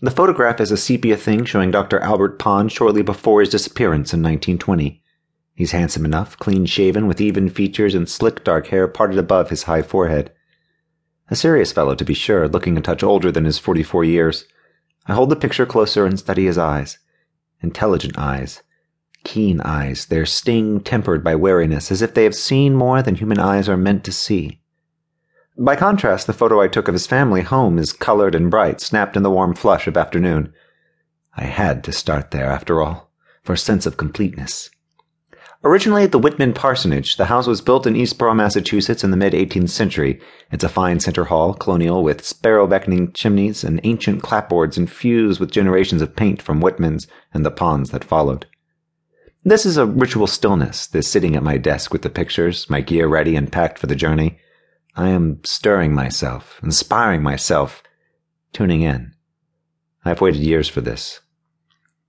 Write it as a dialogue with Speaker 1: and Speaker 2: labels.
Speaker 1: The photograph is a sepia thing showing Dr. Albert Pond shortly before his disappearance in 1920. He's handsome enough, clean shaven, with even features and slick dark hair parted above his high forehead. A serious fellow, to be sure, looking a touch older than his 44 years. I hold the picture closer and study his eyes. Intelligent eyes. Keen eyes, their sting tempered by wariness, as if they have seen more than human eyes are meant to see. By contrast, the photo I took of his family home is colored and bright, snapped in the warm flush of afternoon. I had to start there, after all, for a sense of completeness. Originally at the Whitman Parsonage, the house was built in Eastboro, Massachusetts in the mid 18th century. It's a fine center hall, colonial, with sparrow beckoning chimneys and ancient clapboards infused with generations of paint from Whitman's and the ponds that followed. This is a ritual stillness, this sitting at my desk with the pictures, my gear ready and packed for the journey. I am stirring myself, inspiring myself, tuning in. I've waited years for this.